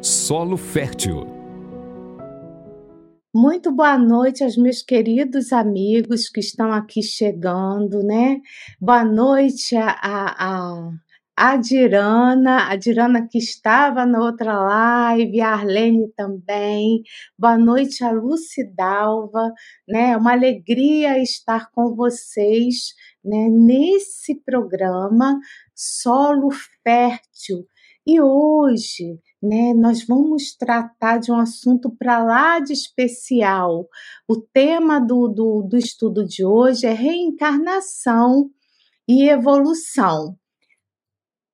Solo Fértil. Muito boa noite aos meus queridos amigos que estão aqui chegando, né? Boa noite a, a, a Dirana, a Dirana que estava na outra live, a Arlene também. Boa noite a Lucidalva, né? Uma alegria estar com vocês, né? Nesse programa Solo Fértil. E hoje né? Nós vamos tratar de um assunto para lá de especial. O tema do, do, do estudo de hoje é reencarnação e evolução.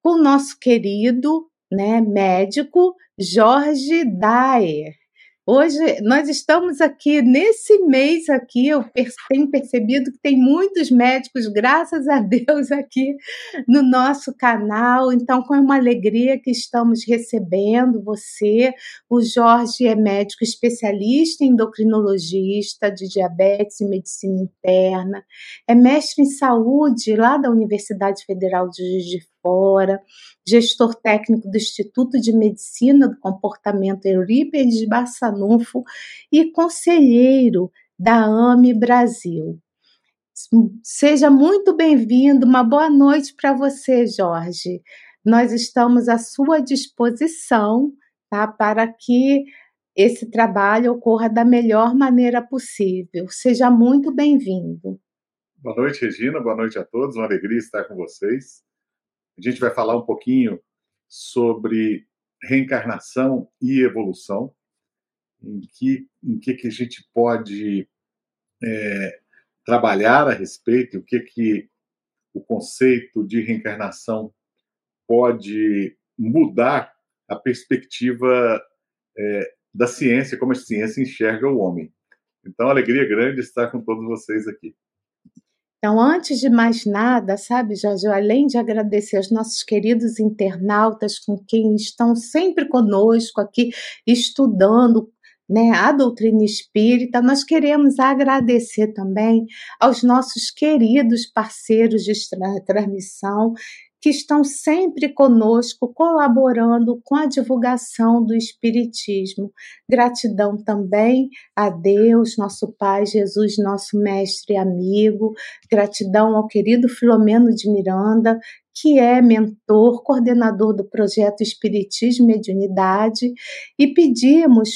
O nosso querido né, médico Jorge Daer. Hoje nós estamos aqui nesse mês aqui, eu tenho percebido que tem muitos médicos, graças a Deus, aqui no nosso canal. Então, com uma alegria que estamos recebendo você. O Jorge é médico especialista em endocrinologista de diabetes e medicina interna, é mestre em saúde lá da Universidade Federal de Juiz de Fora, gestor técnico do Instituto de Medicina do Comportamento Eurípides Barçanufo e conselheiro da AME Brasil. Seja muito bem-vindo, uma boa noite para você, Jorge. Nós estamos à sua disposição tá, para que esse trabalho ocorra da melhor maneira possível. Seja muito bem-vindo. Boa noite, Regina. Boa noite a todos. Uma alegria estar com vocês. A gente vai falar um pouquinho sobre reencarnação e evolução, em que, em que, que a gente pode é, trabalhar a respeito, o que, que o conceito de reencarnação pode mudar a perspectiva é, da ciência, como a ciência enxerga o homem. Então, alegria grande estar com todos vocês aqui. Então, antes de mais nada, sabe, Jorge, além de agradecer aos nossos queridos internautas com quem estão sempre conosco aqui estudando né, a doutrina espírita, nós queremos agradecer também aos nossos queridos parceiros de transmissão que estão sempre conosco, colaborando com a divulgação do Espiritismo. Gratidão também a Deus, nosso Pai, Jesus, nosso mestre e amigo. Gratidão ao querido Filomeno de Miranda, que é mentor, coordenador do projeto Espiritismo e Mediunidade, e pedimos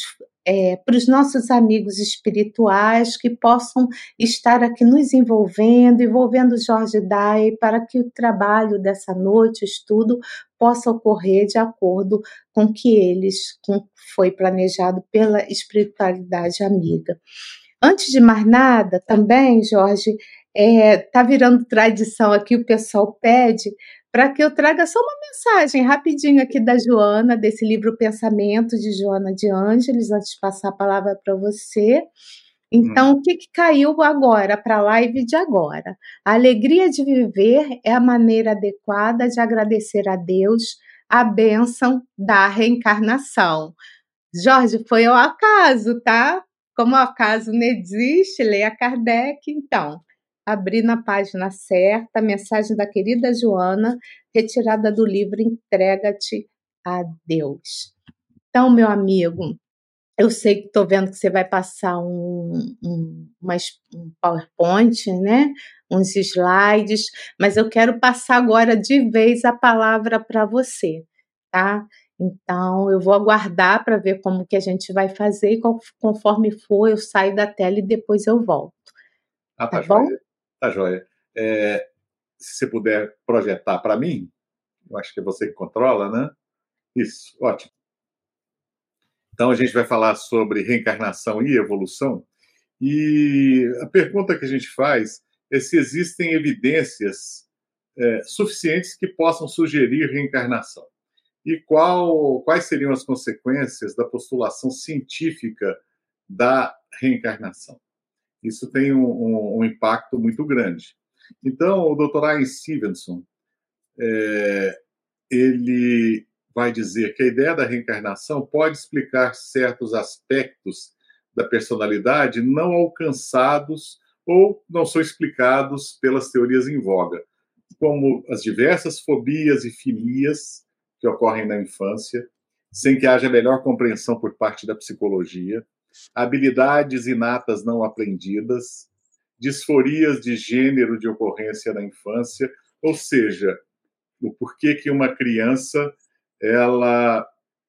é, para os nossos amigos espirituais que possam estar aqui nos envolvendo, envolvendo Jorge Dai, para que o trabalho dessa noite, o estudo, possa ocorrer de acordo com que eles com, foi planejado pela espiritualidade amiga. Antes de mais nada, também, Jorge, está é, virando tradição aqui, o pessoal pede para que eu traga só uma mensagem rapidinho aqui da Joana, desse livro Pensamento de Joana de Ângeles, antes de passar a palavra para você. Então, hum. o que, que caiu agora para a live de agora? A alegria de viver é a maneira adequada de agradecer a Deus a bênção da reencarnação. Jorge, foi ao acaso, tá? Como o acaso não existe, leia Kardec, então abri na página certa a mensagem da querida Joana, retirada do livro Entrega-te a Deus. Então, meu amigo, eu sei que estou vendo que você vai passar um, um, um PowerPoint, né? uns slides, mas eu quero passar agora de vez a palavra para você, tá? Então, eu vou aguardar para ver como que a gente vai fazer e conforme for, eu saio da tela e depois eu volto. Ah, tá, tá bom? Tá joia. É, se você puder projetar para mim, eu acho que é você que controla, né? Isso, ótimo. Então a gente vai falar sobre reencarnação e evolução. E a pergunta que a gente faz é se existem evidências é, suficientes que possam sugerir reencarnação. E qual, quais seriam as consequências da postulação científica da reencarnação? Isso tem um, um, um impacto muito grande. Então, o Dr. Ian Stevenson, é, ele vai dizer que a ideia da reencarnação pode explicar certos aspectos da personalidade não alcançados ou não são explicados pelas teorias em voga, como as diversas fobias e filias que ocorrem na infância, sem que haja melhor compreensão por parte da psicologia, habilidades inatas não aprendidas, disforias de gênero de ocorrência na infância, ou seja, o porquê que uma criança ela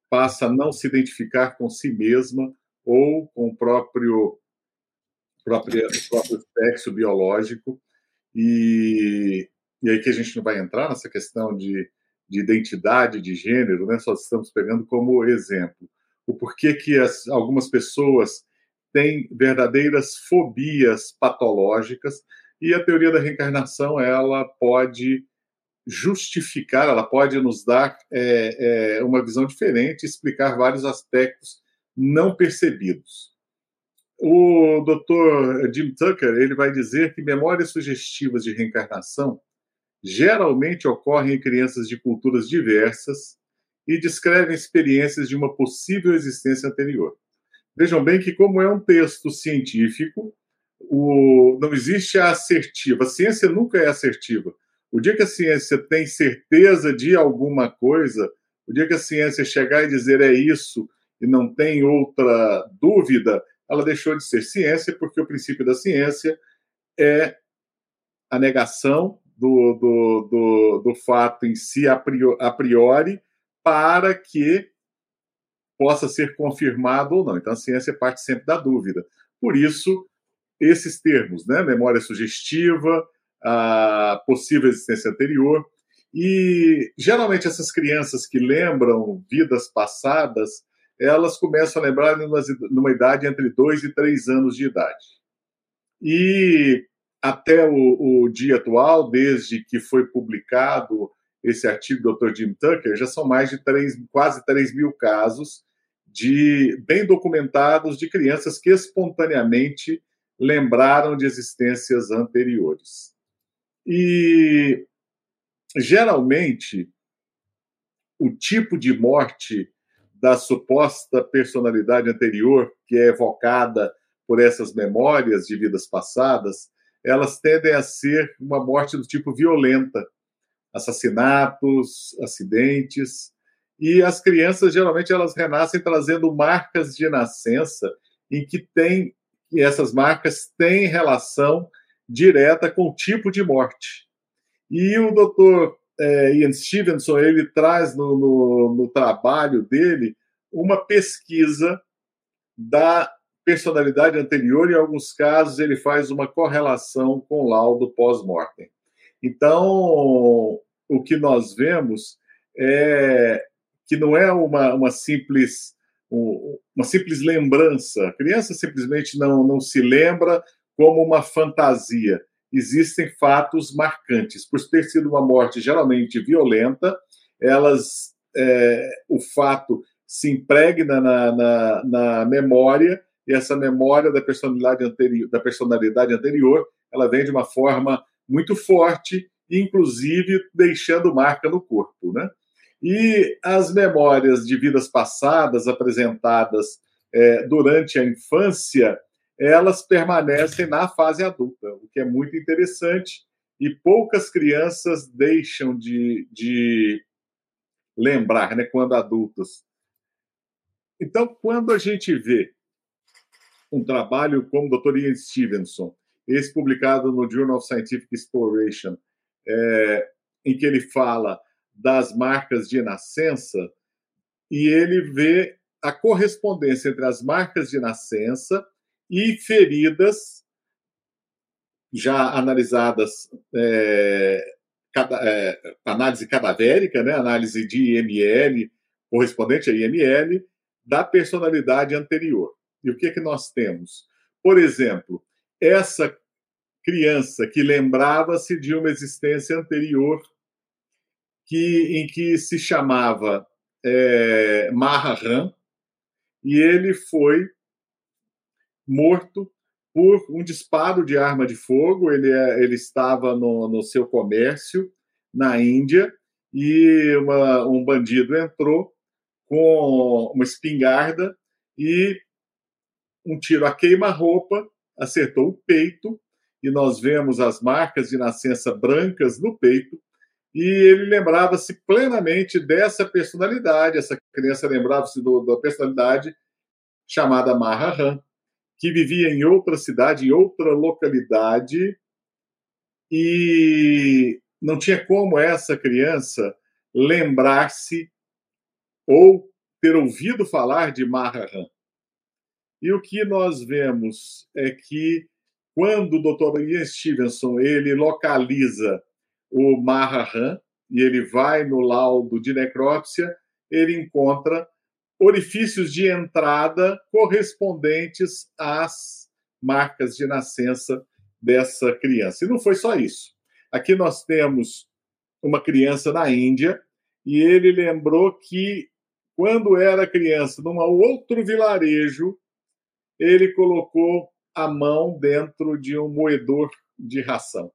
passa a não se identificar com si mesma ou com o próprio, próprio, próprio sexo biológico. E, e aí que a gente não vai entrar nessa questão de, de identidade de gênero, né? só estamos pegando como exemplo. O porquê que as, algumas pessoas têm verdadeiras fobias patológicas e a teoria da reencarnação ela pode justificar, ela pode nos dar é, é, uma visão diferente, explicar vários aspectos não percebidos. O Dr. Jim Tucker ele vai dizer que memórias sugestivas de reencarnação geralmente ocorrem em crianças de culturas diversas e descrevem experiências de uma possível existência anterior. Vejam bem que, como é um texto científico, o, não existe a assertiva. A ciência nunca é assertiva. O dia que a ciência tem certeza de alguma coisa, o dia que a ciência chegar e dizer é isso e não tem outra dúvida, ela deixou de ser ciência, porque o princípio da ciência é a negação do, do, do, do fato em si a priori, para que possa ser confirmado ou não. Então a ciência parte sempre da dúvida. Por isso, esses termos, né? memória sugestiva, a possível existência anterior. E geralmente essas crianças que lembram vidas passadas, elas começam a lembrar numa, idade entre 2 e 3 anos de idade. E até o, o, dia atual, desde que foi publicado esse artigo do Dr. Jim Tucker, já são mais de 3, quase 3 mil casos de bem documentados de crianças que espontaneamente lembraram de existências anteriores. E geralmente o tipo de morte da suposta personalidade anterior que é evocada por essas memórias de vidas passadas, elas tendem a ser uma morte do tipo violenta, assassinatos, acidentes, e as crianças geralmente elas renascem trazendo marcas de nascença em que tem e essas marcas têm relação direta com o tipo de morte. E o doutor é, Ian Stevenson ele traz no, no, no trabalho dele uma pesquisa da personalidade anterior, e em alguns casos ele faz uma correlação com o laudo pós-mortem. Então, o que nós vemos é que não é uma, uma simples uma simples lembrança. A criança simplesmente não, não se lembra como uma fantasia. Existem fatos marcantes. Por ter sido uma morte geralmente violenta, elas, é, o fato se impregna na, na, na, memória e essa memória da personalidade anterior, da personalidade anterior, ela vem de uma forma muito forte, inclusive deixando marca no corpo, né? E as memórias de vidas passadas apresentadas é, durante a infância elas permanecem na fase adulta, o que é muito interessante. E poucas crianças deixam de, de lembrar, né, quando adultos. Então, quando a gente vê um trabalho como o Dr. Ian Stevenson, esse publicado no Journal of Scientific Exploration, é, em que ele fala das marcas de nascença, e ele vê a correspondência entre as marcas de nascença e feridas já analisadas, é, cada, é, análise cadavérica, né, análise de IML, correspondente a IML, da personalidade anterior. E o que, é que nós temos? Por exemplo, essa criança que lembrava-se de uma existência anterior que, em que se chamava é, Maharan, e ele foi morto por um disparo de arma de fogo. Ele, é, ele estava no, no seu comércio na Índia e uma, um bandido entrou com uma espingarda e um tiro a queima-roupa acertou o peito e nós vemos as marcas de nascença brancas no peito. e ele lembrava-se plenamente dessa personalidade, essa criança lembrava-se da personalidade chamada Maharan, que vivia em outra cidade, em outra localidade, e não tinha como essa criança lembrar-se ou ter ouvido falar de Maharan. E o que nós vemos é que quando o Dr. Ian Stevenson ele localiza o Maharan e ele vai no laudo de necrópsia, ele encontra orifícios de entrada correspondentes às marcas de nascença dessa criança. E não foi só isso. Aqui nós temos uma criança na Índia e ele lembrou que quando era criança, num outro vilarejo, ele colocou a mão dentro de um moedor de ração.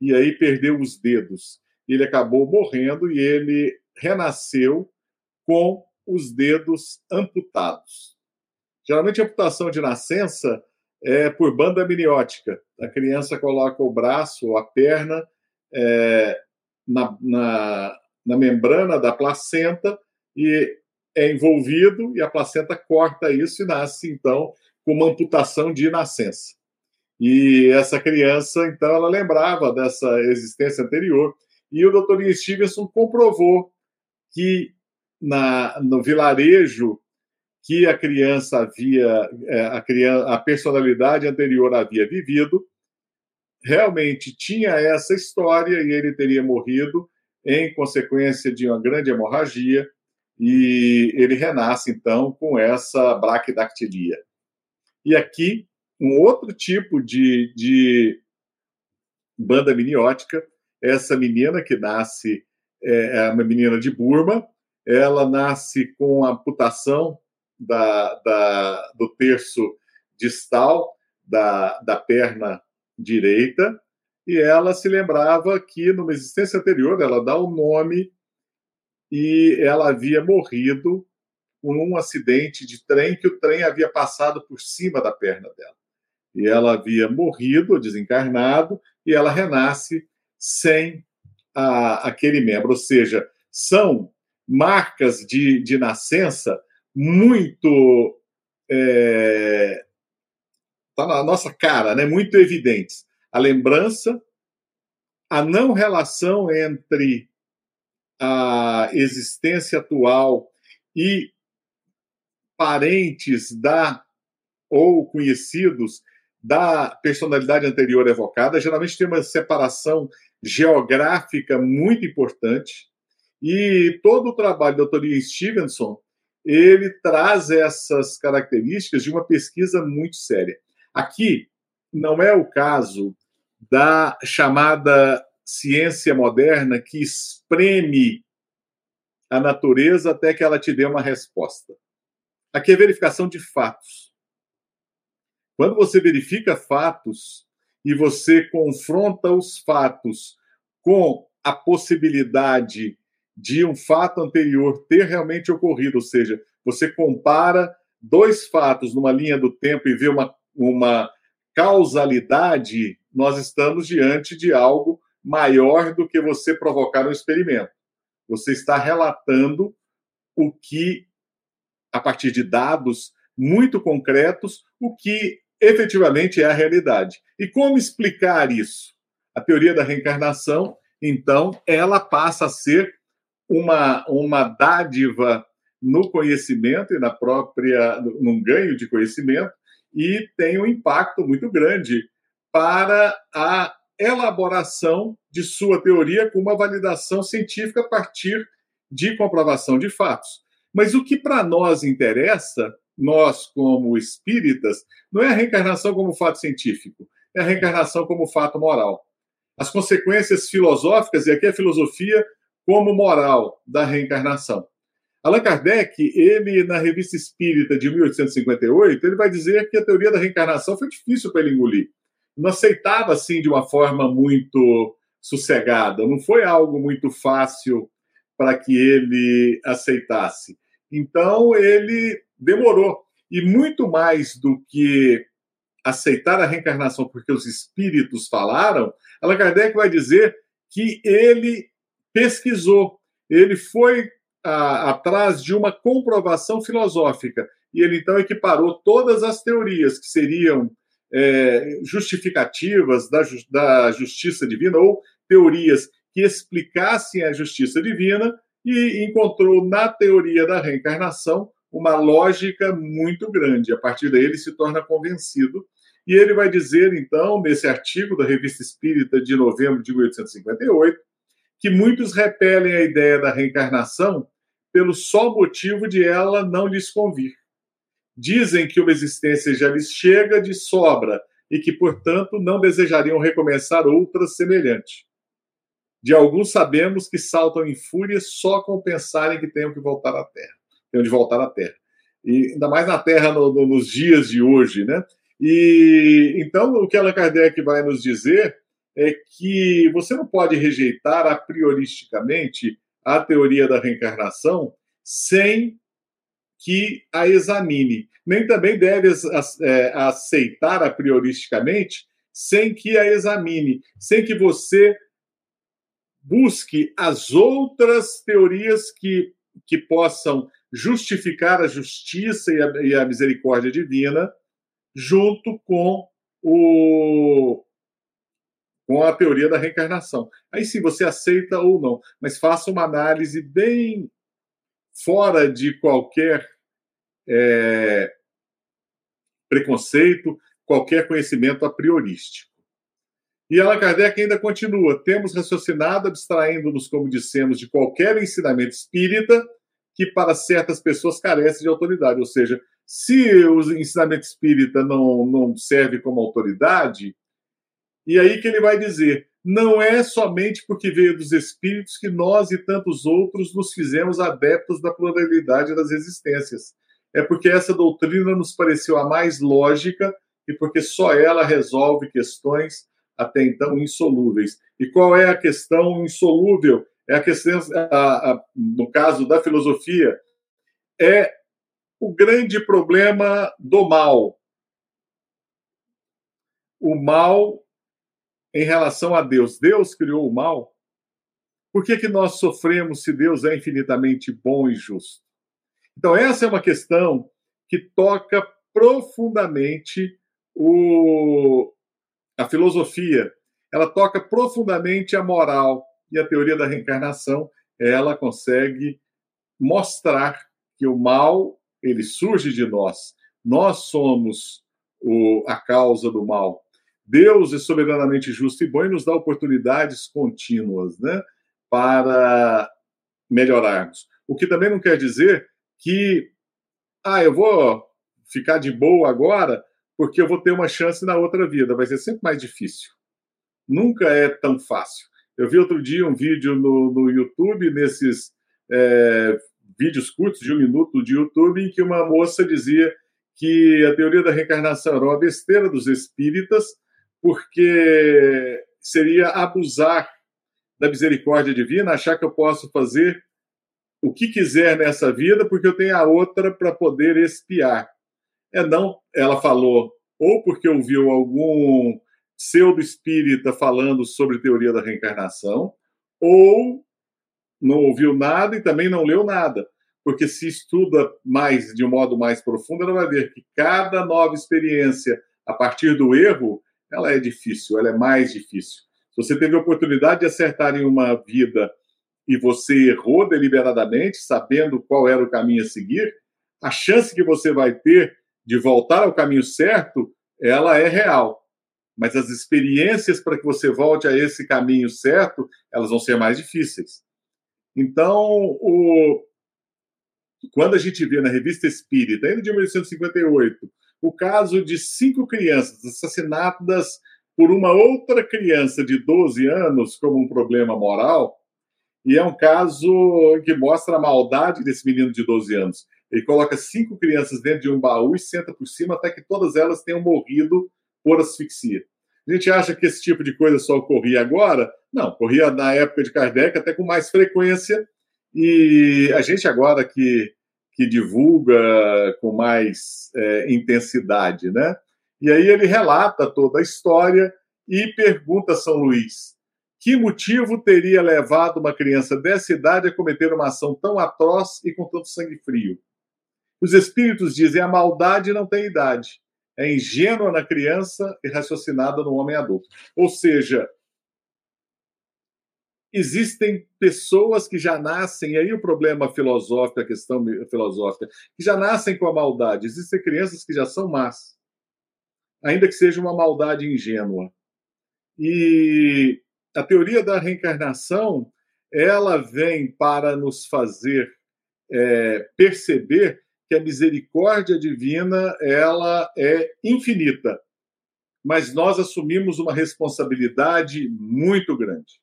E aí perdeu os dedos. Ele acabou morrendo e ele renasceu com os dedos amputados. Geralmente, a amputação de nascença é por banda amniótica. A criança coloca o braço ou a perna é, na, na, na membrana da placenta e é envolvido e a placenta corta isso e nasce, então, com uma amputação de nascença. E essa criança, então, ela lembrava dessa existência anterior. E o Dr. Stevenson comprovou que na, no vilarejo que a criança havia, é, a, criança, a personalidade anterior havia vivido, realmente tinha essa história e ele teria morrido em consequência de uma grande hemorragia e ele renasce então com essa braquidactilia. E aqui um outro tipo de, de banda miniótica, essa menina que nasce é, é uma menina de Burma, ela nasce com amputação da, da, do terço distal da, da perna direita, e ela se lembrava que numa existência anterior ela dá o um nome e ela havia morrido com um acidente de trem que o trem havia passado por cima da perna dela. E ela havia morrido, desencarnado, e ela renasce sem a, aquele membro. Ou seja, são marcas de, de nascença muito. É, tá na nossa cara, né? muito evidentes. A lembrança, a não relação entre a existência atual e parentes da ou conhecidos da personalidade anterior evocada. Geralmente tem uma separação geográfica muito importante. E todo o trabalho do Dr. Ian Stevenson, ele traz essas características de uma pesquisa muito séria. Aqui não é o caso da chamada ciência moderna que espreme a natureza até que ela te dê uma resposta. Aqui é verificação de fatos. Quando você verifica fatos e você confronta os fatos com a possibilidade de um fato anterior ter realmente ocorrido, ou seja, você compara dois fatos numa linha do tempo e vê uma, uma causalidade, nós estamos diante de algo maior do que você provocar um experimento. Você está relatando o que, a partir de dados muito concretos, o que efetivamente é a realidade. E como explicar isso? A teoria da reencarnação, então, ela passa a ser uma, uma dádiva no conhecimento e na própria num ganho de conhecimento e tem um impacto muito grande para a elaboração de sua teoria com uma validação científica a partir de comprovação de fatos. Mas o que para nós interessa, nós como espíritas, não é a reencarnação como fato científico, é a reencarnação como fato moral. As consequências filosóficas, e aqui é a filosofia como moral da reencarnação. Allan Kardec, ele na Revista Espírita de 1858, ele vai dizer que a teoria da reencarnação foi difícil para ele engolir. Não aceitava assim de uma forma muito sossegada, não foi algo muito fácil para que ele aceitasse. Então ele demorou e muito mais do que aceitar a reencarnação porque os espíritos falaram, Allan Kardec vai dizer que ele pesquisou, ele foi a, atrás de uma comprovação filosófica. E ele então equiparou todas as teorias que seriam é, justificativas da, da justiça divina ou teorias que explicassem a justiça divina e encontrou na teoria da reencarnação uma lógica muito grande. A partir daí ele se torna convencido e ele vai dizer então nesse artigo da Revista Espírita de novembro de 1858 que muitos repelem a ideia da reencarnação pelo só motivo de ela não lhes convir. Dizem que uma existência já lhes chega de sobra e que, portanto, não desejariam recomeçar outra semelhante. De alguns sabemos que saltam em fúria só com pensarem que tenham que voltar à Terra, tenham de voltar à Terra. E ainda mais na Terra no, no, nos dias de hoje, né? E então o que Allan Kardec vai nos dizer é que você não pode rejeitar a prioristicamente a teoria da reencarnação sem que a examine. Nem também deve é, aceitar a prioristicamente sem que a examine, sem que você busque as outras teorias que, que possam justificar a justiça e a, e a misericórdia divina, junto com o, com a teoria da reencarnação. Aí sim você aceita ou não, mas faça uma análise bem fora de qualquer é, preconceito, qualquer conhecimento a priorístico. E Allan Kardec ainda continua: temos raciocinado, abstraindo-nos, como dissemos, de qualquer ensinamento espírita que para certas pessoas carece de autoridade. Ou seja, se o ensinamento espírita não, não serve como autoridade, e aí que ele vai dizer: não é somente porque veio dos espíritos que nós e tantos outros nos fizemos adeptos da pluralidade das existências. É porque essa doutrina nos pareceu a mais lógica e porque só ela resolve questões até então insolúveis. E qual é a questão insolúvel? É a questão, a, a, no caso da filosofia, é o grande problema do mal. O mal em relação a Deus. Deus criou o mal. Por que, que nós sofremos se Deus é infinitamente bom e justo? Então, essa é uma questão que toca profundamente o, a filosofia. Ela toca profundamente a moral e a teoria da reencarnação. Ela consegue mostrar que o mal ele surge de nós. Nós somos o, a causa do mal. Deus é soberanamente justo e bom e nos dá oportunidades contínuas né, para melhorarmos. O que também não quer dizer que, ah, eu vou ficar de boa agora porque eu vou ter uma chance na outra vida. Vai ser sempre mais difícil. Nunca é tão fácil. Eu vi outro dia um vídeo no, no YouTube, nesses é, vídeos curtos de um minuto de YouTube, em que uma moça dizia que a teoria da reencarnação era uma besteira dos espíritas, porque seria abusar da misericórdia divina, achar que eu posso fazer o que quiser nessa vida, porque eu tenho a outra para poder espiar. É não, ela falou, ou porque ouviu algum pseudo espírita falando sobre teoria da reencarnação, ou não ouviu nada e também não leu nada. Porque se estuda mais de um modo mais profundo, ela vai ver que cada nova experiência a partir do erro ela é difícil, ela é mais difícil. Se você teve a oportunidade de acertar em uma vida e você errou deliberadamente, sabendo qual era o caminho a seguir, a chance que você vai ter de voltar ao caminho certo, ela é real. Mas as experiências para que você volte a esse caminho certo, elas vão ser mais difíceis. Então, o... quando a gente vê na revista Espírita, ainda de 1858, o caso de cinco crianças assassinadas por uma outra criança de 12 anos como um problema moral, e é um caso que mostra a maldade desse menino de 12 anos. Ele coloca cinco crianças dentro de um baú e senta por cima até que todas elas tenham morrido por asfixia. A gente acha que esse tipo de coisa só ocorria agora? Não, ocorria na época de Kardec até com mais frequência. E a gente agora que que divulga com mais é, intensidade, né? E aí ele relata toda a história e pergunta a São Luís Que motivo teria levado uma criança dessa idade a cometer uma ação tão atroz e com tanto sangue frio? Os espíritos dizem a maldade não tem idade. É ingênua na criança e raciocinada no homem adulto. Ou seja, existem pessoas que já nascem, e aí o problema filosófico, a questão filosófica, que já nascem com a maldade. Existem crianças que já são más, ainda que seja uma maldade ingênua. E a teoria da reencarnação, ela vem para nos fazer é, perceber que a misericórdia divina ela é infinita, mas nós assumimos uma responsabilidade muito grande.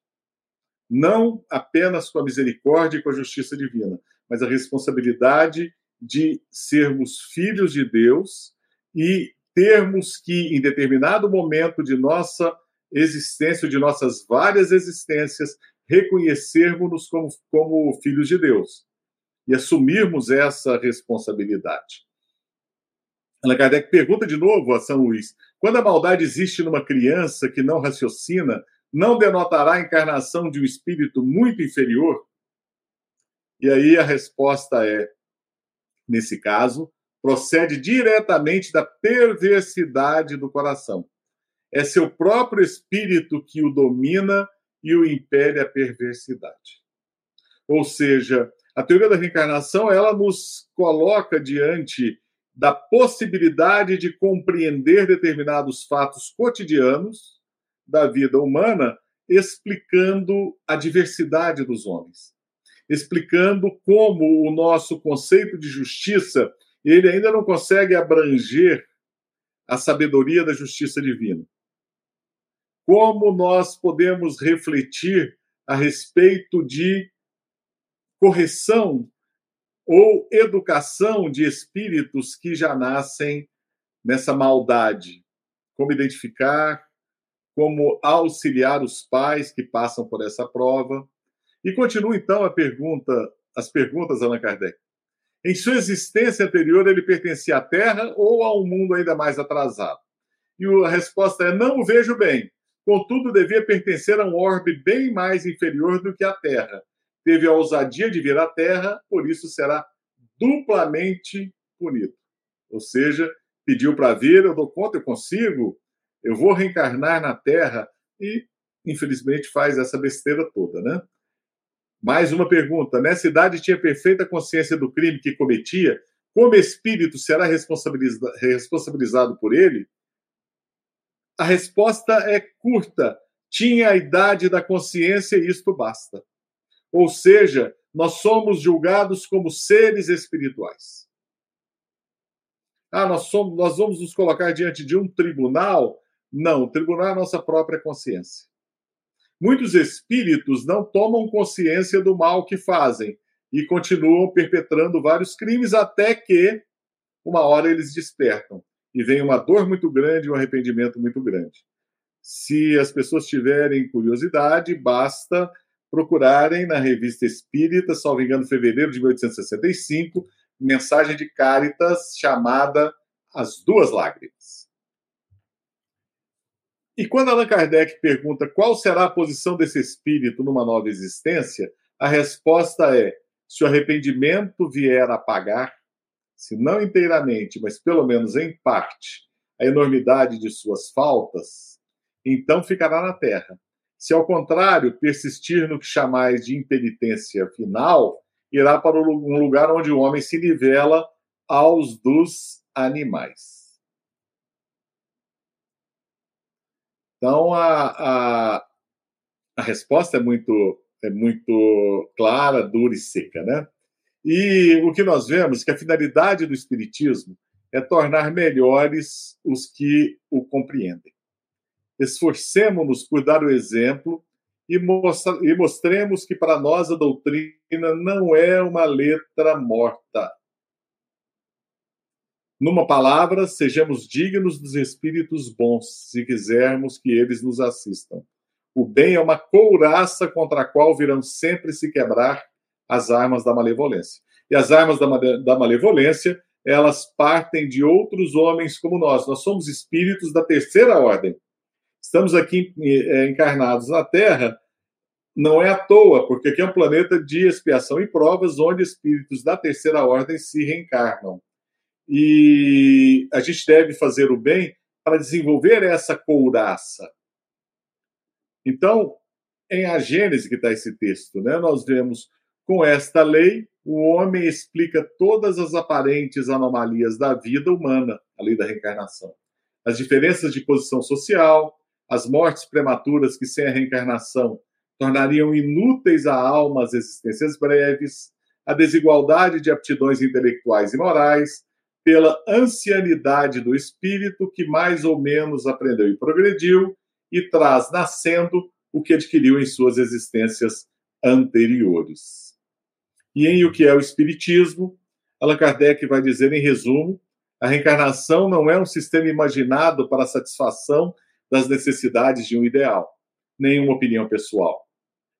Não apenas com a misericórdia e com a justiça divina, mas a responsabilidade de sermos filhos de Deus e termos que, em determinado momento de nossa existência, de nossas várias existências, reconhecermos-nos como, como filhos de Deus e assumirmos essa responsabilidade. Allan Kardec pergunta de novo a São Luís: quando a maldade existe numa criança que não raciocina, não denotará a encarnação de um espírito muito inferior? E aí a resposta é, nesse caso, procede diretamente da perversidade do coração. É seu próprio espírito que o domina e o impele a perversidade. Ou seja, a teoria da reencarnação ela nos coloca diante da possibilidade de compreender determinados fatos cotidianos da vida humana, explicando a diversidade dos homens, explicando como o nosso conceito de justiça ele ainda não consegue abranger a sabedoria da justiça divina. Como nós podemos refletir a respeito de correção ou educação de espíritos que já nascem nessa maldade? Como identificar, como auxiliar os pais que passam por essa prova. E continua então a pergunta, as perguntas Allan Kardec. Em sua existência anterior, ele pertencia à Terra ou a um mundo ainda mais atrasado? E a resposta é: não o vejo bem. Contudo, devia pertencer a um orbe bem mais inferior do que a Terra. Teve a ousadia de vir à Terra, por isso será duplamente punido. Ou seja, pediu para vir, eu dou conta, eu consigo, eu vou reencarnar na Terra e, infelizmente, faz essa besteira toda, né? Mais uma pergunta. Nessa idade tinha perfeita consciência do crime que cometia? Como espírito será responsabiliza responsabilizado por ele? A resposta é curta. Tinha a idade da consciência e isto basta. Ou seja, nós somos julgados como seres espirituais. Ah, nós, somos, nós vamos nos colocar diante de um tribunal não, o tribunal é a nossa própria consciência. Muitos espíritos não tomam consciência do mal que fazem e continuam perpetrando vários crimes até que uma hora eles despertam e vem uma dor muito grande, um arrependimento muito grande. Se as pessoas tiverem curiosidade, basta procurarem na revista Espírita, salvo engano, fevereiro de 1865, mensagem de Caritas chamada As Duas Lágrimas. E quando Allan Kardec pergunta qual será a posição desse espírito numa nova existência, a resposta é: se o arrependimento vier a pagar, se não inteiramente, mas pelo menos em parte, a enormidade de suas faltas, então ficará na terra. Se ao contrário persistir no que chamais de impenitência final, irá para um lugar onde o homem se nivela aos dos animais. Então, a, a, a resposta é muito, é muito clara, dura e seca, né? E o que nós vemos é que a finalidade do Espiritismo é tornar melhores os que o compreendem. Esforcemos-nos por dar o exemplo e, mostra, e mostremos que para nós a doutrina não é uma letra morta, numa palavra, sejamos dignos dos espíritos bons, se quisermos que eles nos assistam. O bem é uma couraça contra a qual virão sempre se quebrar as armas da malevolência. E as armas da, da malevolência, elas partem de outros homens como nós. Nós somos espíritos da terceira ordem. Estamos aqui é, encarnados na Terra não é à toa, porque aqui é um planeta de expiação e provas, onde espíritos da terceira ordem se reencarnam. E a gente deve fazer o bem para desenvolver essa couraça. Então, em a Gênese que está esse texto, né, nós vemos com esta lei o homem explica todas as aparentes anomalias da vida humana, a lei da reencarnação. As diferenças de posição social, as mortes prematuras que sem a reencarnação tornariam inúteis a alma as existências breves, a desigualdade de aptidões intelectuais e morais, pela ancianidade do espírito que mais ou menos aprendeu e progrediu e traz nascendo o que adquiriu em suas existências anteriores. E em O que é o Espiritismo, Allan Kardec vai dizer, em resumo, a reencarnação não é um sistema imaginado para a satisfação das necessidades de um ideal, nem uma opinião pessoal.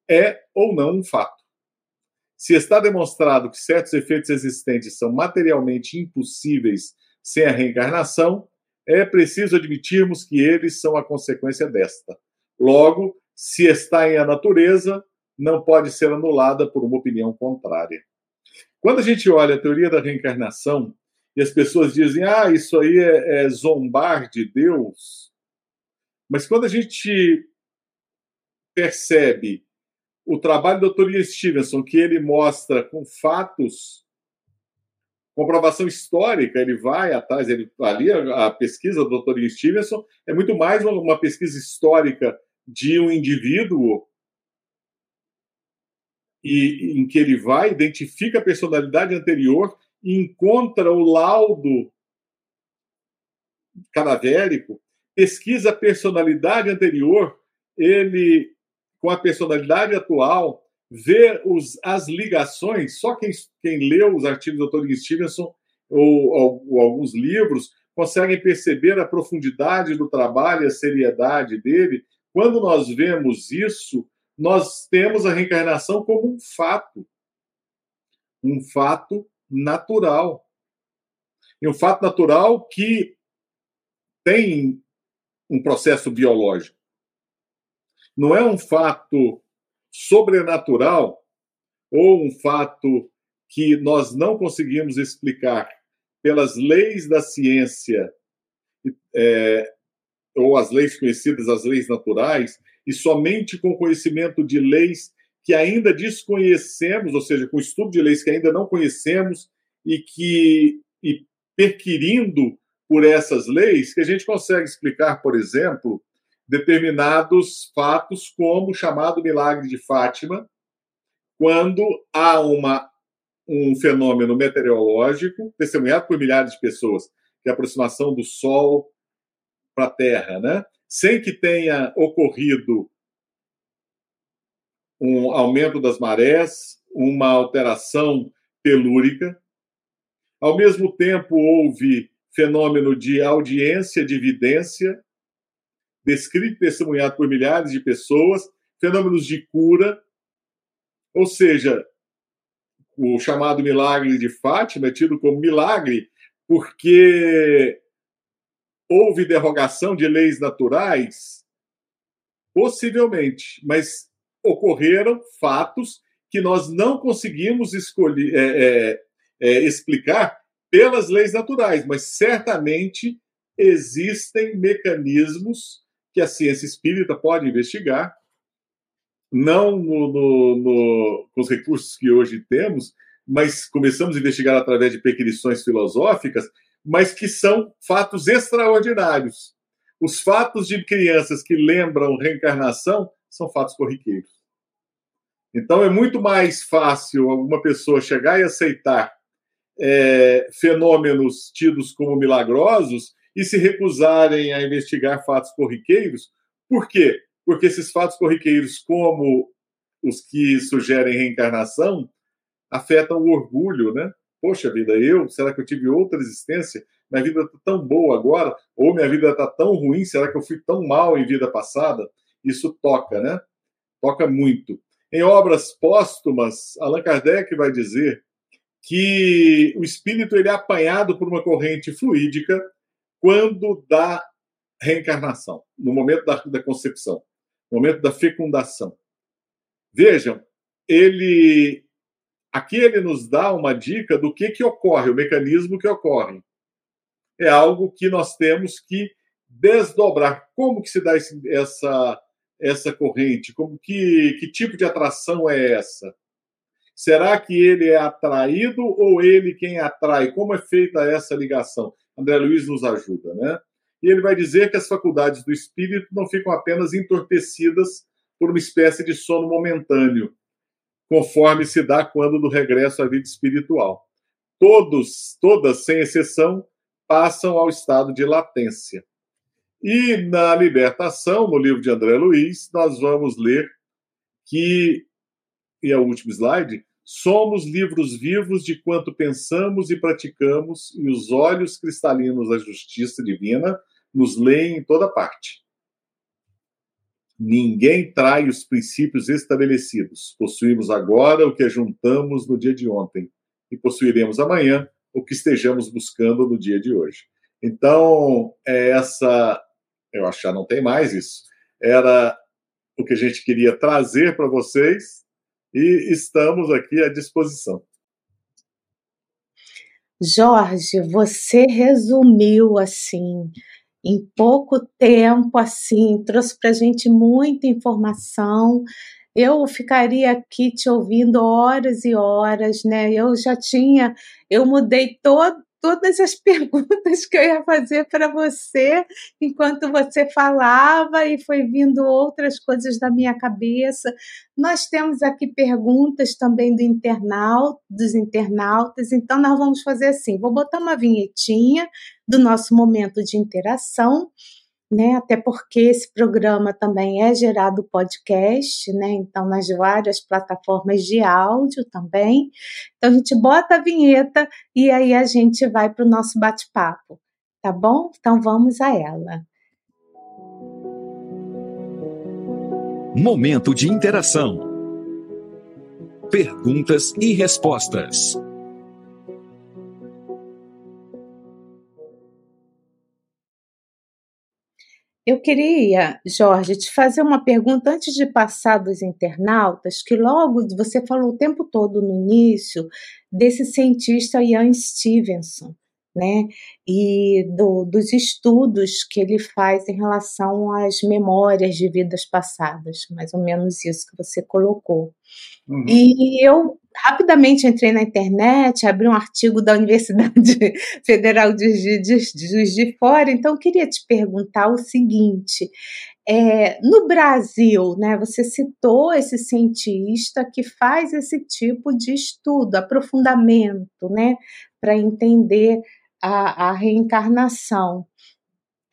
É ou não um fato. Se está demonstrado que certos efeitos existentes são materialmente impossíveis sem a reencarnação, é preciso admitirmos que eles são a consequência desta. Logo, se está em a natureza, não pode ser anulada por uma opinião contrária. Quando a gente olha a teoria da reencarnação e as pessoas dizem, ah, isso aí é, é zombar de Deus, mas quando a gente percebe o trabalho do Dr. Stevenson, que ele mostra com fatos, comprovação histórica, ele vai atrás, ele, ali a, a pesquisa do Dr. Stevenson é muito mais uma, uma pesquisa histórica de um indivíduo e em que ele vai, identifica a personalidade anterior e encontra o laudo cadavérico, pesquisa a personalidade anterior, ele, com a personalidade atual, vê os, as ligações, só quem, quem leu os artigos do Dr. Stevenson ou, ou, ou alguns livros conseguem perceber a profundidade do trabalho a seriedade dele. Quando nós vemos isso, nós temos a reencarnação como um fato, um fato natural. E um fato natural que tem um processo biológico. Não é um fato sobrenatural ou um fato que nós não conseguimos explicar pelas leis da ciência é, ou as leis conhecidas, as leis naturais, e somente com conhecimento de leis que ainda desconhecemos, ou seja, com estudo de leis que ainda não conhecemos e que e perquirindo por essas leis que a gente consegue explicar, por exemplo, determinados fatos como o chamado milagre de Fátima, quando há uma um fenômeno meteorológico testemunhado por milhares de pessoas, que é a aproximação do Sol para a Terra, né? sem que tenha ocorrido um aumento das marés, uma alteração telúrica. Ao mesmo tempo, houve fenômeno de audiência de evidência, descrito e testemunhado por milhares de pessoas, fenômenos de cura, ou seja, o chamado milagre de Fátima é tido como milagre porque houve derrogação de leis naturais? Possivelmente, mas ocorreram fatos que nós não conseguimos escolher, é, é, é, explicar pelas leis naturais, mas certamente existem mecanismos que a ciência espírita pode investigar, não no, no, no, com os recursos que hoje temos, mas começamos a investigar através de pequenições filosóficas, mas que são fatos extraordinários. Os fatos de crianças que lembram reencarnação são fatos corriqueiros. Então é muito mais fácil alguma pessoa chegar e aceitar é, fenômenos tidos como milagrosos e se recusarem a investigar fatos corriqueiros. Por quê? Porque esses fatos corriqueiros, como os que sugerem reencarnação, afetam o orgulho, né? poxa vida, eu, será que eu tive outra existência? Minha vida está tão boa agora, ou minha vida está tão ruim, será que eu fui tão mal em vida passada? Isso toca, né? Toca muito. Em obras póstumas, Allan Kardec vai dizer que o espírito ele é apanhado por uma corrente fluídica quando da reencarnação, no momento da, da concepção, no momento da fecundação. Vejam, ele aqui ele nos dá uma dica do que, que ocorre, o mecanismo que ocorre. É algo que nós temos que desdobrar. Como que se dá esse, essa, essa corrente? Como que, que tipo de atração é essa? Será que ele é atraído ou ele quem atrai? Como é feita essa ligação? André Luiz nos ajuda, né? E ele vai dizer que as faculdades do espírito não ficam apenas entorpecidas por uma espécie de sono momentâneo, conforme se dá quando do regresso à vida espiritual. Todos, todas, sem exceção, passam ao estado de latência. E na libertação, no livro de André Luiz, nós vamos ler que, e é o último slide, somos livros vivos de quanto pensamos e praticamos, e os olhos cristalinos da justiça divina nos leem em toda parte. Ninguém trai os princípios estabelecidos. Possuímos agora o que juntamos no dia de ontem, e possuiremos amanhã o que estejamos buscando no dia de hoje. Então, é essa eu acho que já não tem mais isso. Era o que a gente queria trazer para vocês e estamos aqui à disposição. Jorge, você resumiu assim, em pouco tempo, assim, trouxe para a gente muita informação. Eu ficaria aqui te ouvindo horas e horas, né? Eu já tinha, eu mudei todo, todas as perguntas que eu ia fazer para você enquanto você falava e foi vindo outras coisas da minha cabeça. Nós temos aqui perguntas também do internauta, dos internautas, então nós vamos fazer assim, vou botar uma vinhetinha do nosso momento de interação né? Até porque esse programa também é gerado podcast, né? Então, nas várias plataformas de áudio também. Então, a gente bota a vinheta e aí a gente vai para o nosso bate-papo, tá bom? Então, vamos a ela. Momento de interação. Perguntas e respostas. Eu queria, Jorge, te fazer uma pergunta antes de passar dos internautas, que logo você falou o tempo todo no início desse cientista Ian Stevenson, né? E do, dos estudos que ele faz em relação às memórias de vidas passadas, mais ou menos isso que você colocou. Uhum. E eu rapidamente entrei na internet, abri um artigo da Universidade Federal de Juiz de, de Fora, então eu queria te perguntar o seguinte: é, no Brasil, né, você citou esse cientista que faz esse tipo de estudo, aprofundamento, né, para entender a, a reencarnação.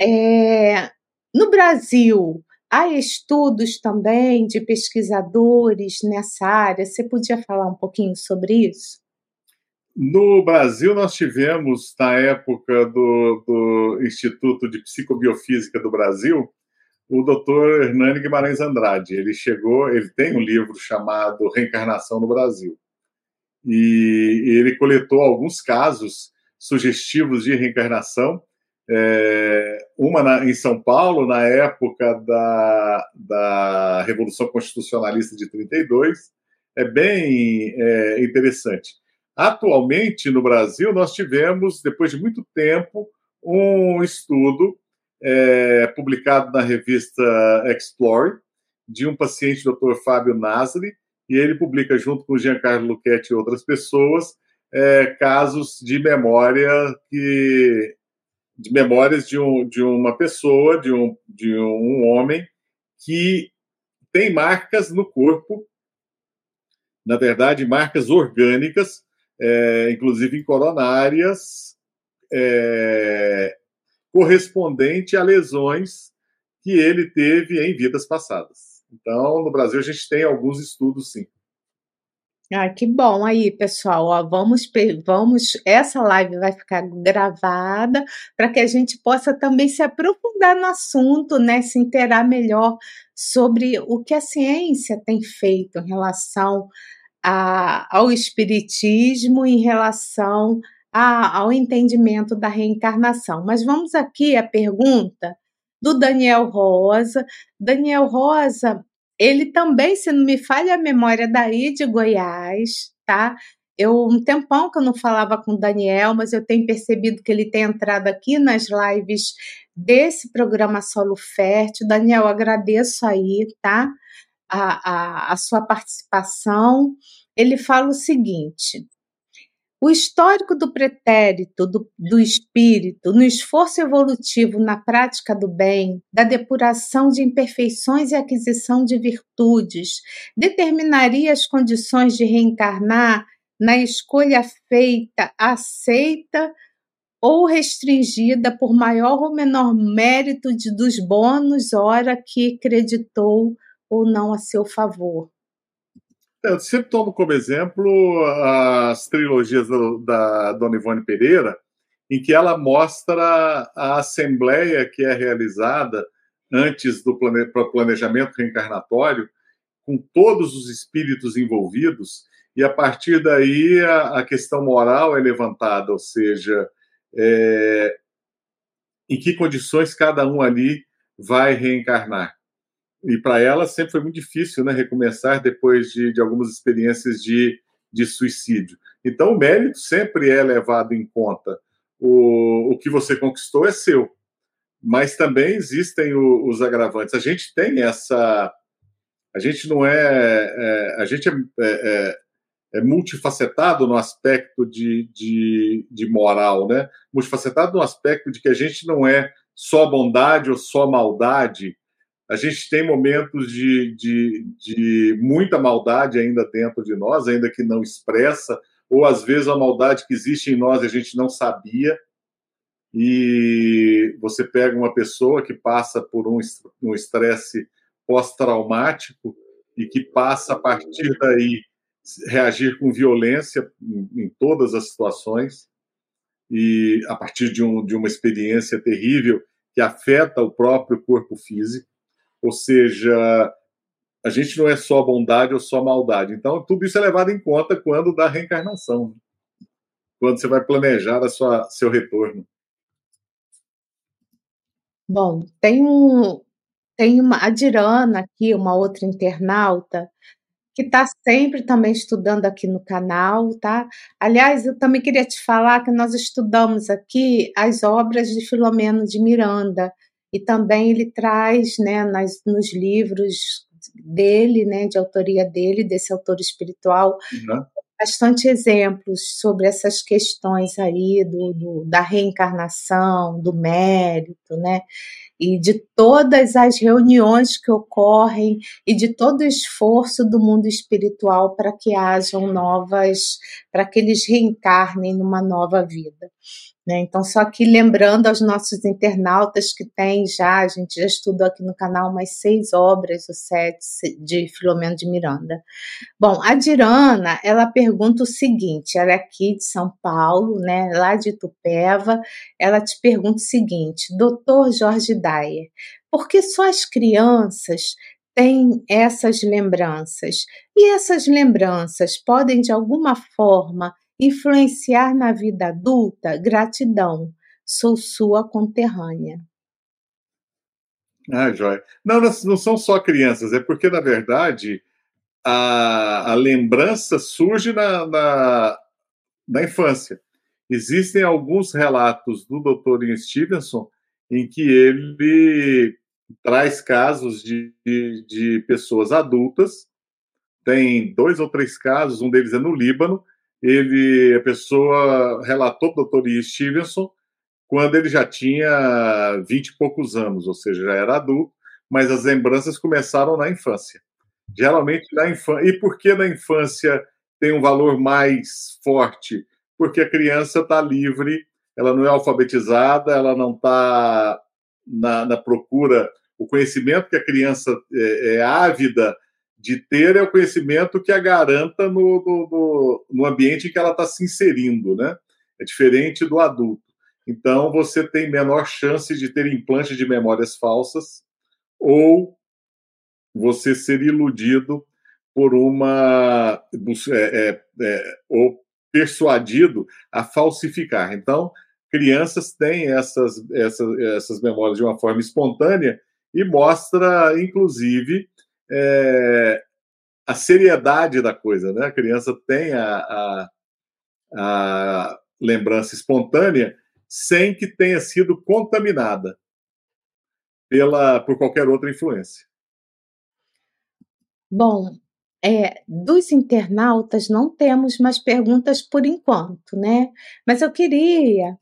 É, no Brasil, Há estudos também de pesquisadores nessa área. Você podia falar um pouquinho sobre isso? No Brasil, nós tivemos, na época do, do Instituto de Psicobiofísica do Brasil, o doutor Hernani Guimarães Andrade. Ele chegou, ele tem um livro chamado Reencarnação no Brasil. E ele coletou alguns casos sugestivos de reencarnação é, uma na, em São Paulo, na época da, da Revolução Constitucionalista de 32, é bem é, interessante. Atualmente, no Brasil, nós tivemos, depois de muito tempo, um estudo é, publicado na revista Explore, de um paciente, Dr. Fábio Nasri, e ele publica, junto com Giancarlo Luchetti e outras pessoas, é, casos de memória que de memórias de, um, de uma pessoa, de um, de um homem que tem marcas no corpo, na verdade, marcas orgânicas, é, inclusive coronárias, é, correspondente a lesões que ele teve em vidas passadas. Então, no Brasil, a gente tem alguns estudos, sim. Ah, que bom aí, pessoal. Ó, vamos, vamos, essa live vai ficar gravada para que a gente possa também se aprofundar no assunto, né? Se inteirar melhor sobre o que a ciência tem feito em relação a, ao espiritismo, em relação a, ao entendimento da reencarnação. Mas vamos aqui à pergunta do Daniel Rosa. Daniel Rosa ele também, se não me falha a memória, daí de Goiás, tá? Eu um tempão que eu não falava com o Daniel, mas eu tenho percebido que ele tem entrado aqui nas lives desse programa Solo Fértil. Daniel, agradeço aí, tá? A, a, a sua participação. Ele fala o seguinte: o histórico do pretérito, do, do espírito, no esforço evolutivo na prática do bem, da depuração de imperfeições e aquisição de virtudes, determinaria as condições de reencarnar na escolha feita, aceita ou restringida por maior ou menor mérito de, dos bônus, ora que acreditou ou não a seu favor. Eu sempre tomo como exemplo as trilogias do, da Dona Ivone Pereira, em que ela mostra a assembleia que é realizada antes do plane, planejamento reencarnatório, com todos os espíritos envolvidos, e a partir daí a, a questão moral é levantada, ou seja, é, em que condições cada um ali vai reencarnar e para ela sempre foi muito difícil né, recomeçar depois de, de algumas experiências de, de suicídio. Então, o mérito sempre é levado em conta. O, o que você conquistou é seu, mas também existem o, os agravantes. A gente tem essa. A gente não é. é a gente é, é, é, é multifacetado no aspecto de, de, de moral, né? Multifacetado no aspecto de que a gente não é só bondade ou só maldade a gente tem momentos de, de, de muita maldade ainda dentro de nós, ainda que não expressa, ou às vezes a maldade que existe em nós a gente não sabia. E você pega uma pessoa que passa por um estresse pós-traumático e que passa a partir daí reagir com violência em, em todas as situações e a partir de, um, de uma experiência terrível que afeta o próprio corpo físico. Ou seja, a gente não é só bondade ou só maldade. Então, tudo isso é levado em conta quando dá reencarnação, quando você vai planejar a sua, seu retorno. Bom, tem um, tem uma a Dirana aqui, uma outra internauta, que está sempre também estudando aqui no canal, tá? Aliás, eu também queria te falar que nós estudamos aqui as obras de Filomeno de Miranda, e também ele traz né, nas, nos livros dele, né, de autoria dele, desse autor espiritual, uhum. bastante exemplos sobre essas questões aí do, do, da reencarnação, do mérito, né, e de todas as reuniões que ocorrem e de todo o esforço do mundo espiritual para que hajam novas, para que eles reencarnem numa nova vida. Né? Então, só que lembrando aos nossos internautas que tem já, a gente já estudou aqui no canal umas seis obras, ou sete, de Filomeno de Miranda. Bom, a Dirana, ela pergunta o seguinte, ela é aqui de São Paulo, né, lá de Tupéva, ela te pergunta o seguinte, doutor Jorge Dyer, por que só as crianças têm essas lembranças? E essas lembranças podem, de alguma forma, Influenciar na vida adulta, gratidão. Sou sua conterrânea. Ah, joia. Não, não são só crianças, é porque, na verdade, a, a lembrança surge na, na, na, infância. Existem alguns relatos do Dr. Ian Stevenson em que ele traz casos de, de, de pessoas adultas. Tem dois ou três casos, um deles é no Líbano, ele, a pessoa relatou para o Dr. Stevenson quando ele já tinha vinte e poucos anos, ou seja, já era adulto, mas as lembranças começaram na infância. Geralmente na infância. E por que na infância tem um valor mais forte? Porque a criança está livre, ela não é alfabetizada, ela não está na, na, procura. O conhecimento que a criança é, é ávida de ter é o conhecimento que a garanta no, no, no ambiente em que ela está se inserindo, né? É diferente do adulto. Então, você tem menor chance de ter implante de memórias falsas ou você ser iludido por uma. É, é, é, ou persuadido a falsificar. Então, crianças têm essas, essas, essas memórias de uma forma espontânea e mostra, inclusive, é, a seriedade da coisa, né? A criança tem a, a, a lembrança espontânea sem que tenha sido contaminada pela por qualquer outra influência. Bom, é, dos internautas não temos mais perguntas por enquanto, né? Mas eu queria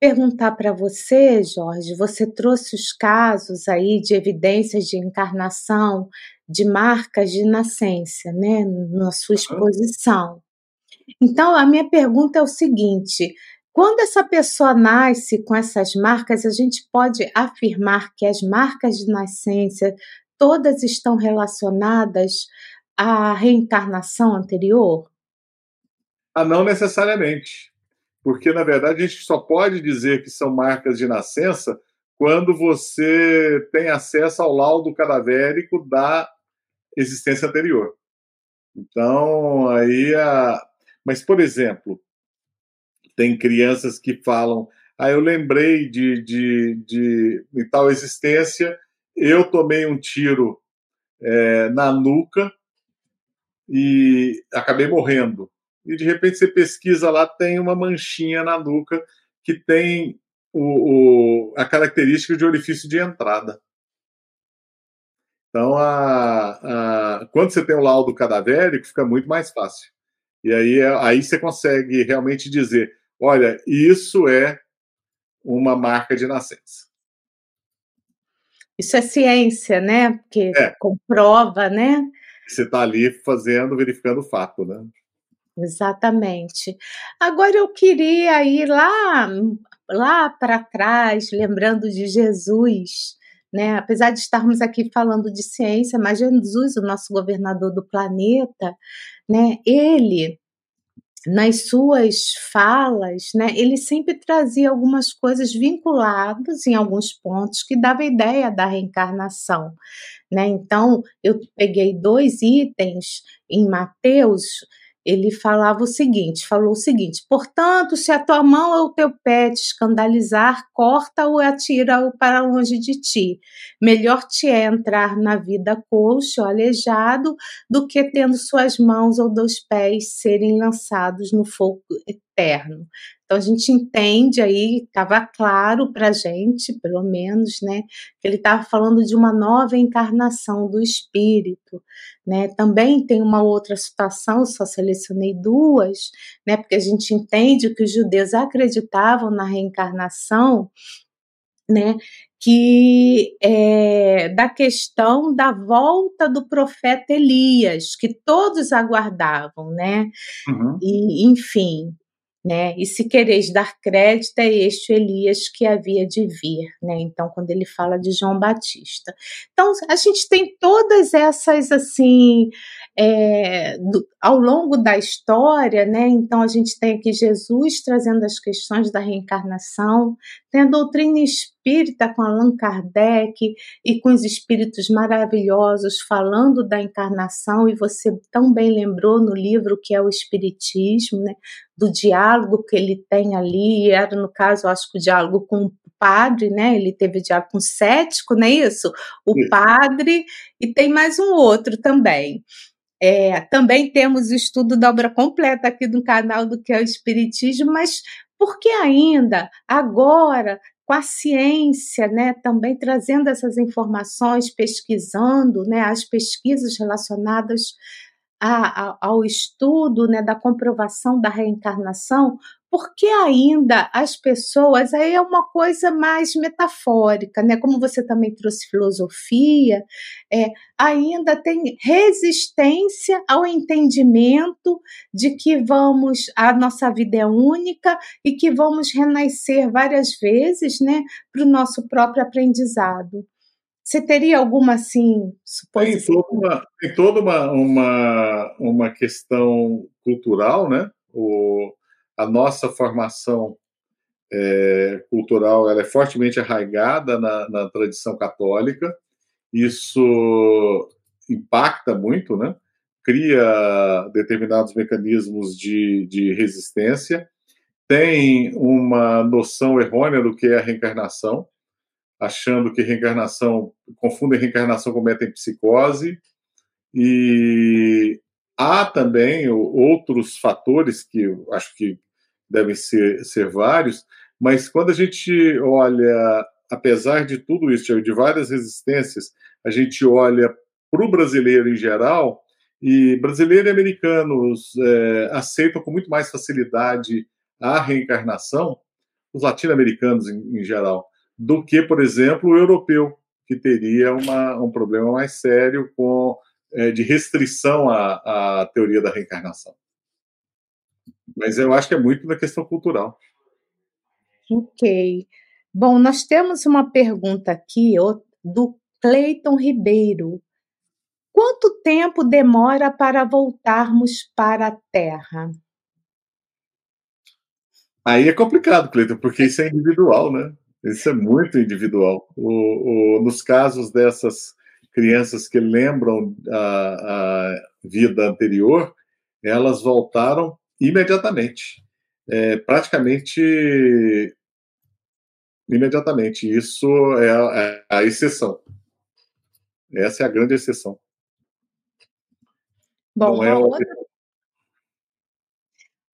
perguntar para você, Jorge, você trouxe os casos aí de evidências de encarnação de marcas de nascença, né, na sua exposição. Então, a minha pergunta é o seguinte: quando essa pessoa nasce com essas marcas, a gente pode afirmar que as marcas de nascença todas estão relacionadas à reencarnação anterior? Ah, não necessariamente. Porque, na verdade, a gente só pode dizer que são marcas de nascença quando você tem acesso ao laudo cadavérico da existência anterior. Então, aí a. Mas, por exemplo, tem crianças que falam: ah, eu lembrei de, de, de, de tal existência, eu tomei um tiro é, na nuca e acabei morrendo. E de repente você pesquisa lá, tem uma manchinha na nuca que tem o, o, a característica de orifício de entrada. Então, a, a, quando você tem o laudo cadavérico, fica muito mais fácil. E aí, aí você consegue realmente dizer: olha, isso é uma marca de nascença. Isso é ciência, né? Porque é. comprova, né? Você está ali fazendo, verificando o fato, né? Exatamente. Agora eu queria ir lá, lá para trás, lembrando de Jesus, né? Apesar de estarmos aqui falando de ciência, mas Jesus, o nosso governador do planeta, né? Ele nas suas falas, né, ele sempre trazia algumas coisas vinculadas em alguns pontos que dava ideia da reencarnação, né? Então, eu peguei dois itens em Mateus ele falava o seguinte, falou o seguinte: portanto, se a tua mão ou o teu pé te escandalizar, corta-o e atira-o para longe de ti. Melhor te é entrar na vida coxo, aleijado, do que tendo suas mãos ou dois pés serem lançados no fogo eterno. Então a gente entende aí, estava claro para a gente, pelo menos, né, que ele estava falando de uma nova encarnação do espírito, né? Também tem uma outra situação, só selecionei duas, né, porque a gente entende que os judeus acreditavam na reencarnação, né, que é, da questão da volta do profeta Elias, que todos aguardavam, né? Uhum. E, enfim, né? E se quereis dar crédito, é este Elias que havia de vir, né? Então, quando ele fala de João Batista. Então, a gente tem todas essas, assim, é, do, ao longo da história, né? Então, a gente tem aqui Jesus trazendo as questões da reencarnação, tem a doutrina espírita com Allan Kardec e com os espíritos maravilhosos falando da encarnação, e você tão bem lembrou no livro que é o Espiritismo, né? do diálogo que ele tem ali, era no caso, acho que o diálogo com o padre, né? Ele teve diálogo com o cético, não é isso? O padre, e tem mais um outro também. É, também temos o estudo da obra completa aqui no canal do que é o Espiritismo, mas por que ainda, agora, com a ciência, né, também trazendo essas informações, pesquisando, né, as pesquisas relacionadas a, a, ao estudo né, da comprovação da reencarnação, porque ainda as pessoas, aí é uma coisa mais metafórica, né? Como você também trouxe filosofia, é, ainda tem resistência ao entendimento de que vamos, a nossa vida é única e que vamos renascer várias vezes, né? Para o nosso próprio aprendizado. Você teria alguma assim suposição? Tem toda uma, tem toda uma, uma, uma questão cultural, né? O, a nossa formação é, cultural ela é fortemente arraigada na, na tradição católica. Isso impacta muito, né? Cria determinados mecanismos de, de resistência. Tem uma noção errônea do que é a reencarnação achando que reencarnação, confundem reencarnação com metempsicose, E há também outros fatores que acho que devem ser, ser vários, mas quando a gente olha, apesar de tudo isso, de várias resistências, a gente olha para o brasileiro em geral, e brasileiro e americanos é, aceitam com muito mais facilidade a reencarnação, os latino-americanos em, em, geral, do que, por exemplo, o europeu, que teria uma, um problema mais sério com é, de restrição à, à teoria da reencarnação. Mas eu acho que é muito na questão cultural. Ok. Bom, nós temos uma pergunta aqui do Cleiton Ribeiro. Quanto tempo demora para voltarmos para a Terra? Aí é complicado, Cleiton, porque isso é individual, né? Isso é muito individual. O, o, nos casos dessas crianças que lembram a, a vida anterior, elas voltaram imediatamente. É, praticamente imediatamente. Isso é a, é a exceção. Essa é a grande exceção. Bom, Não é outra...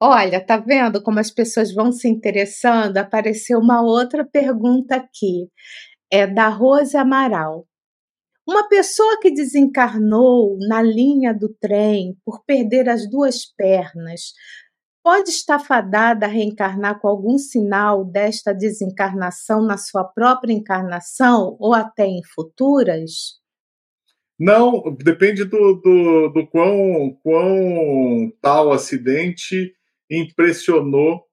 Olha, tá vendo como as pessoas vão se interessando? Apareceu uma outra pergunta aqui. É da Rose Amaral. Uma pessoa que desencarnou na linha do trem por perder as duas pernas pode estar fadada a reencarnar com algum sinal desta desencarnação na sua própria encarnação ou até em futuras? Não, depende do, do, do quão, quão tal acidente impressionou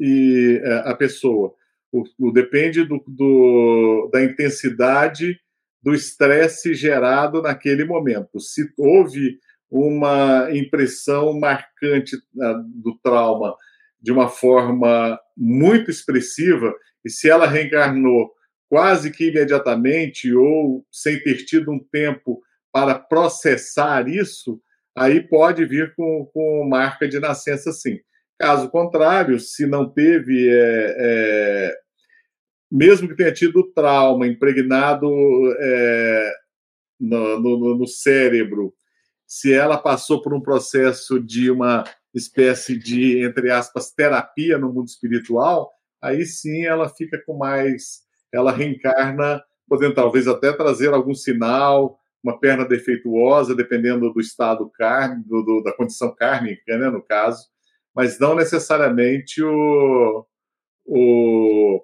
e, é, a pessoa. O, o depende do, do, da intensidade do estresse gerado naquele momento. Se houve uma impressão marcante né, do trauma de uma forma muito expressiva, e se ela reencarnou quase que imediatamente ou sem ter tido um tempo para processar isso, aí pode vir com, com marca de nascença, sim. Caso contrário, se não teve, é, é, mesmo que tenha tido trauma impregnado é, no, no, no cérebro, se ela passou por um processo de uma espécie de, entre aspas, terapia no mundo espiritual, aí sim ela fica com mais. Ela reencarna, podendo talvez até trazer algum sinal, uma perna defeituosa, dependendo do estado kármico, do, da condição kármica, né, no caso, mas não necessariamente o, o,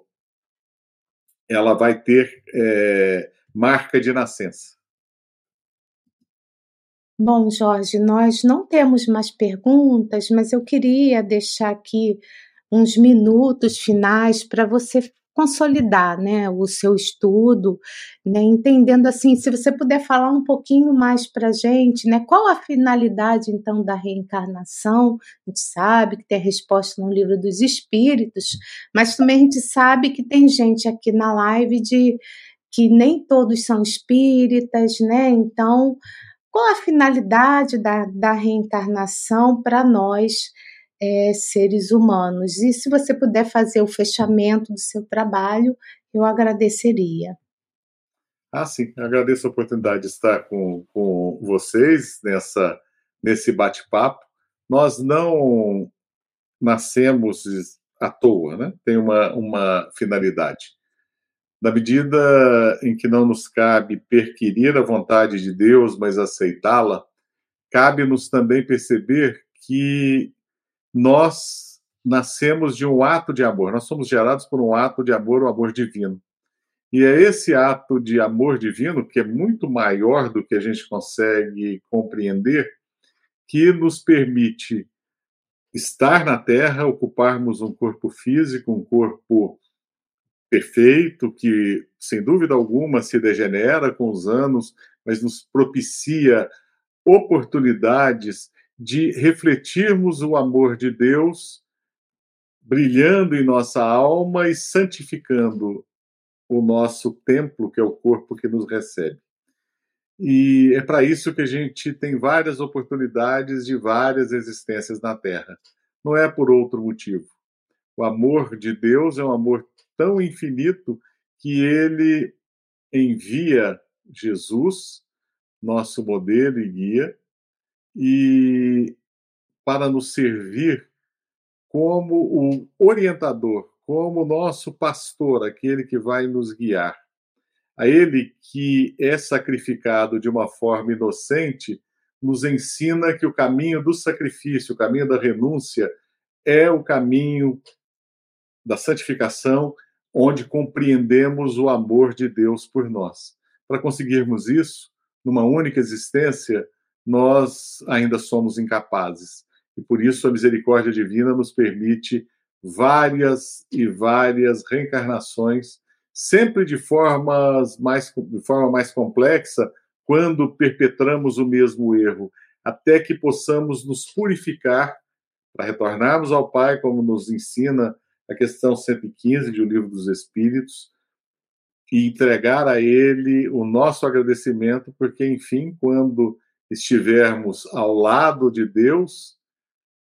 ela vai ter é, marca de nascença. Bom, Jorge, nós não temos mais perguntas, mas eu queria deixar aqui uns minutos finais para você consolidar, né, o seu estudo, né, entendendo assim, se você puder falar um pouquinho mais para a gente, né, qual a finalidade então da reencarnação? A gente sabe que tem a resposta no livro dos Espíritos, mas também a gente sabe que tem gente aqui na live de que nem todos são espíritas, né? Então, qual a finalidade da, da reencarnação para nós? É, seres humanos. E se você puder fazer o fechamento do seu trabalho, eu agradeceria. Ah, sim, agradeço a oportunidade de estar com, com vocês nessa, nesse bate-papo. Nós não nascemos à toa, né? tem uma, uma finalidade. Na medida em que não nos cabe perquirir a vontade de Deus, mas aceitá-la, cabe-nos também perceber que nós nascemos de um ato de amor, nós somos gerados por um ato de amor, o um amor divino. E é esse ato de amor divino, que é muito maior do que a gente consegue compreender, que nos permite estar na Terra, ocuparmos um corpo físico, um corpo perfeito, que sem dúvida alguma se degenera com os anos, mas nos propicia oportunidades de refletirmos o amor de Deus brilhando em nossa alma e santificando o nosso templo, que é o corpo que nos recebe. E é para isso que a gente tem várias oportunidades de várias existências na Terra. Não é por outro motivo. O amor de Deus é um amor tão infinito que ele envia Jesus nosso modelo e guia, e para nos servir como o orientador, como nosso pastor, aquele que vai nos guiar. A ele que é sacrificado de uma forma inocente, nos ensina que o caminho do sacrifício, o caminho da renúncia, é o caminho da santificação, onde compreendemos o amor de Deus por nós. Para conseguirmos isso, numa única existência, nós ainda somos incapazes. E por isso a misericórdia divina nos permite várias e várias reencarnações, sempre de, formas mais, de forma mais complexa, quando perpetramos o mesmo erro, até que possamos nos purificar para retornarmos ao Pai, como nos ensina a questão 115 de O Livro dos Espíritos, e entregar a Ele o nosso agradecimento, porque, enfim, quando estivermos ao lado de Deus,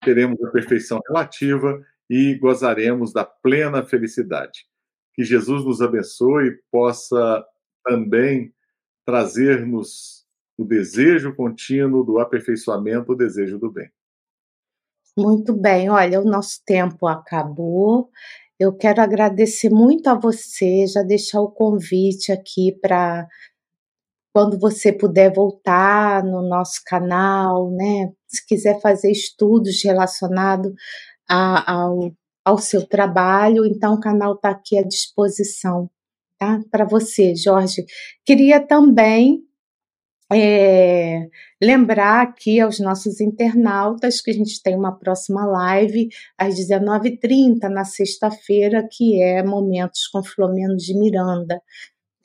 teremos a perfeição relativa e gozaremos da plena felicidade. Que Jesus nos abençoe e possa também trazer-nos o desejo contínuo do aperfeiçoamento, o desejo do bem. Muito bem, olha, o nosso tempo acabou. Eu quero agradecer muito a você, já deixar o convite aqui para quando você puder voltar no nosso canal, né? Se quiser fazer estudos relacionados ao, ao seu trabalho, então o canal está aqui à disposição, tá? Para você, Jorge. Queria também é, lembrar aqui aos nossos internautas que a gente tem uma próxima live às 19h30 na sexta-feira, que é Momentos com Flomeno de Miranda,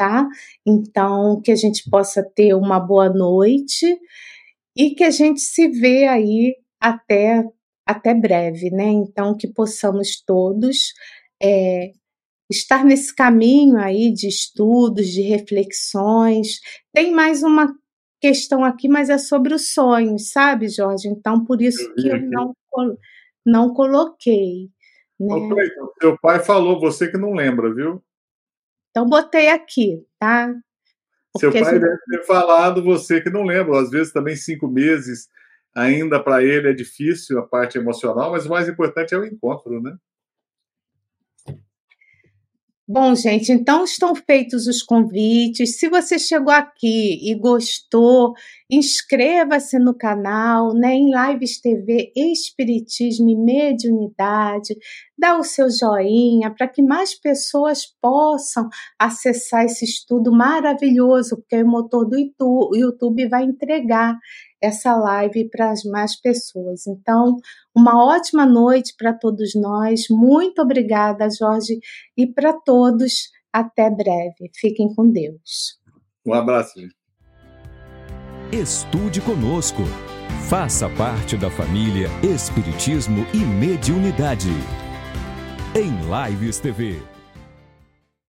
tá? Então, que a gente possa ter uma boa noite e que a gente se vê aí até, até breve, né? Então, que possamos todos é, estar nesse caminho aí de estudos, de reflexões. Tem mais uma questão aqui, mas é sobre os sonhos, sabe, Jorge? Então, por isso que eu não, não coloquei. Né? Ô, Cleiton, seu pai falou, você que não lembra, viu? Então, botei aqui, tá? Porque seu pai gente... deve ter falado, você que não lembra. Às vezes também cinco meses, ainda para ele é difícil a parte emocional, mas o mais importante é o encontro, né? Bom, gente, então estão feitos os convites. Se você chegou aqui e gostou, inscreva-se no canal, né, em Lives TV Espiritismo e Mediunidade. Dá o seu joinha para que mais pessoas possam acessar esse estudo maravilhoso, porque o motor do YouTube vai entregar essa live para as mais pessoas. Então, uma ótima noite para todos nós. Muito obrigada, Jorge, e para todos. Até breve. Fiquem com Deus. Um abraço. Estude conosco. Faça parte da família Espiritismo e Mediunidade. Em Lives TV.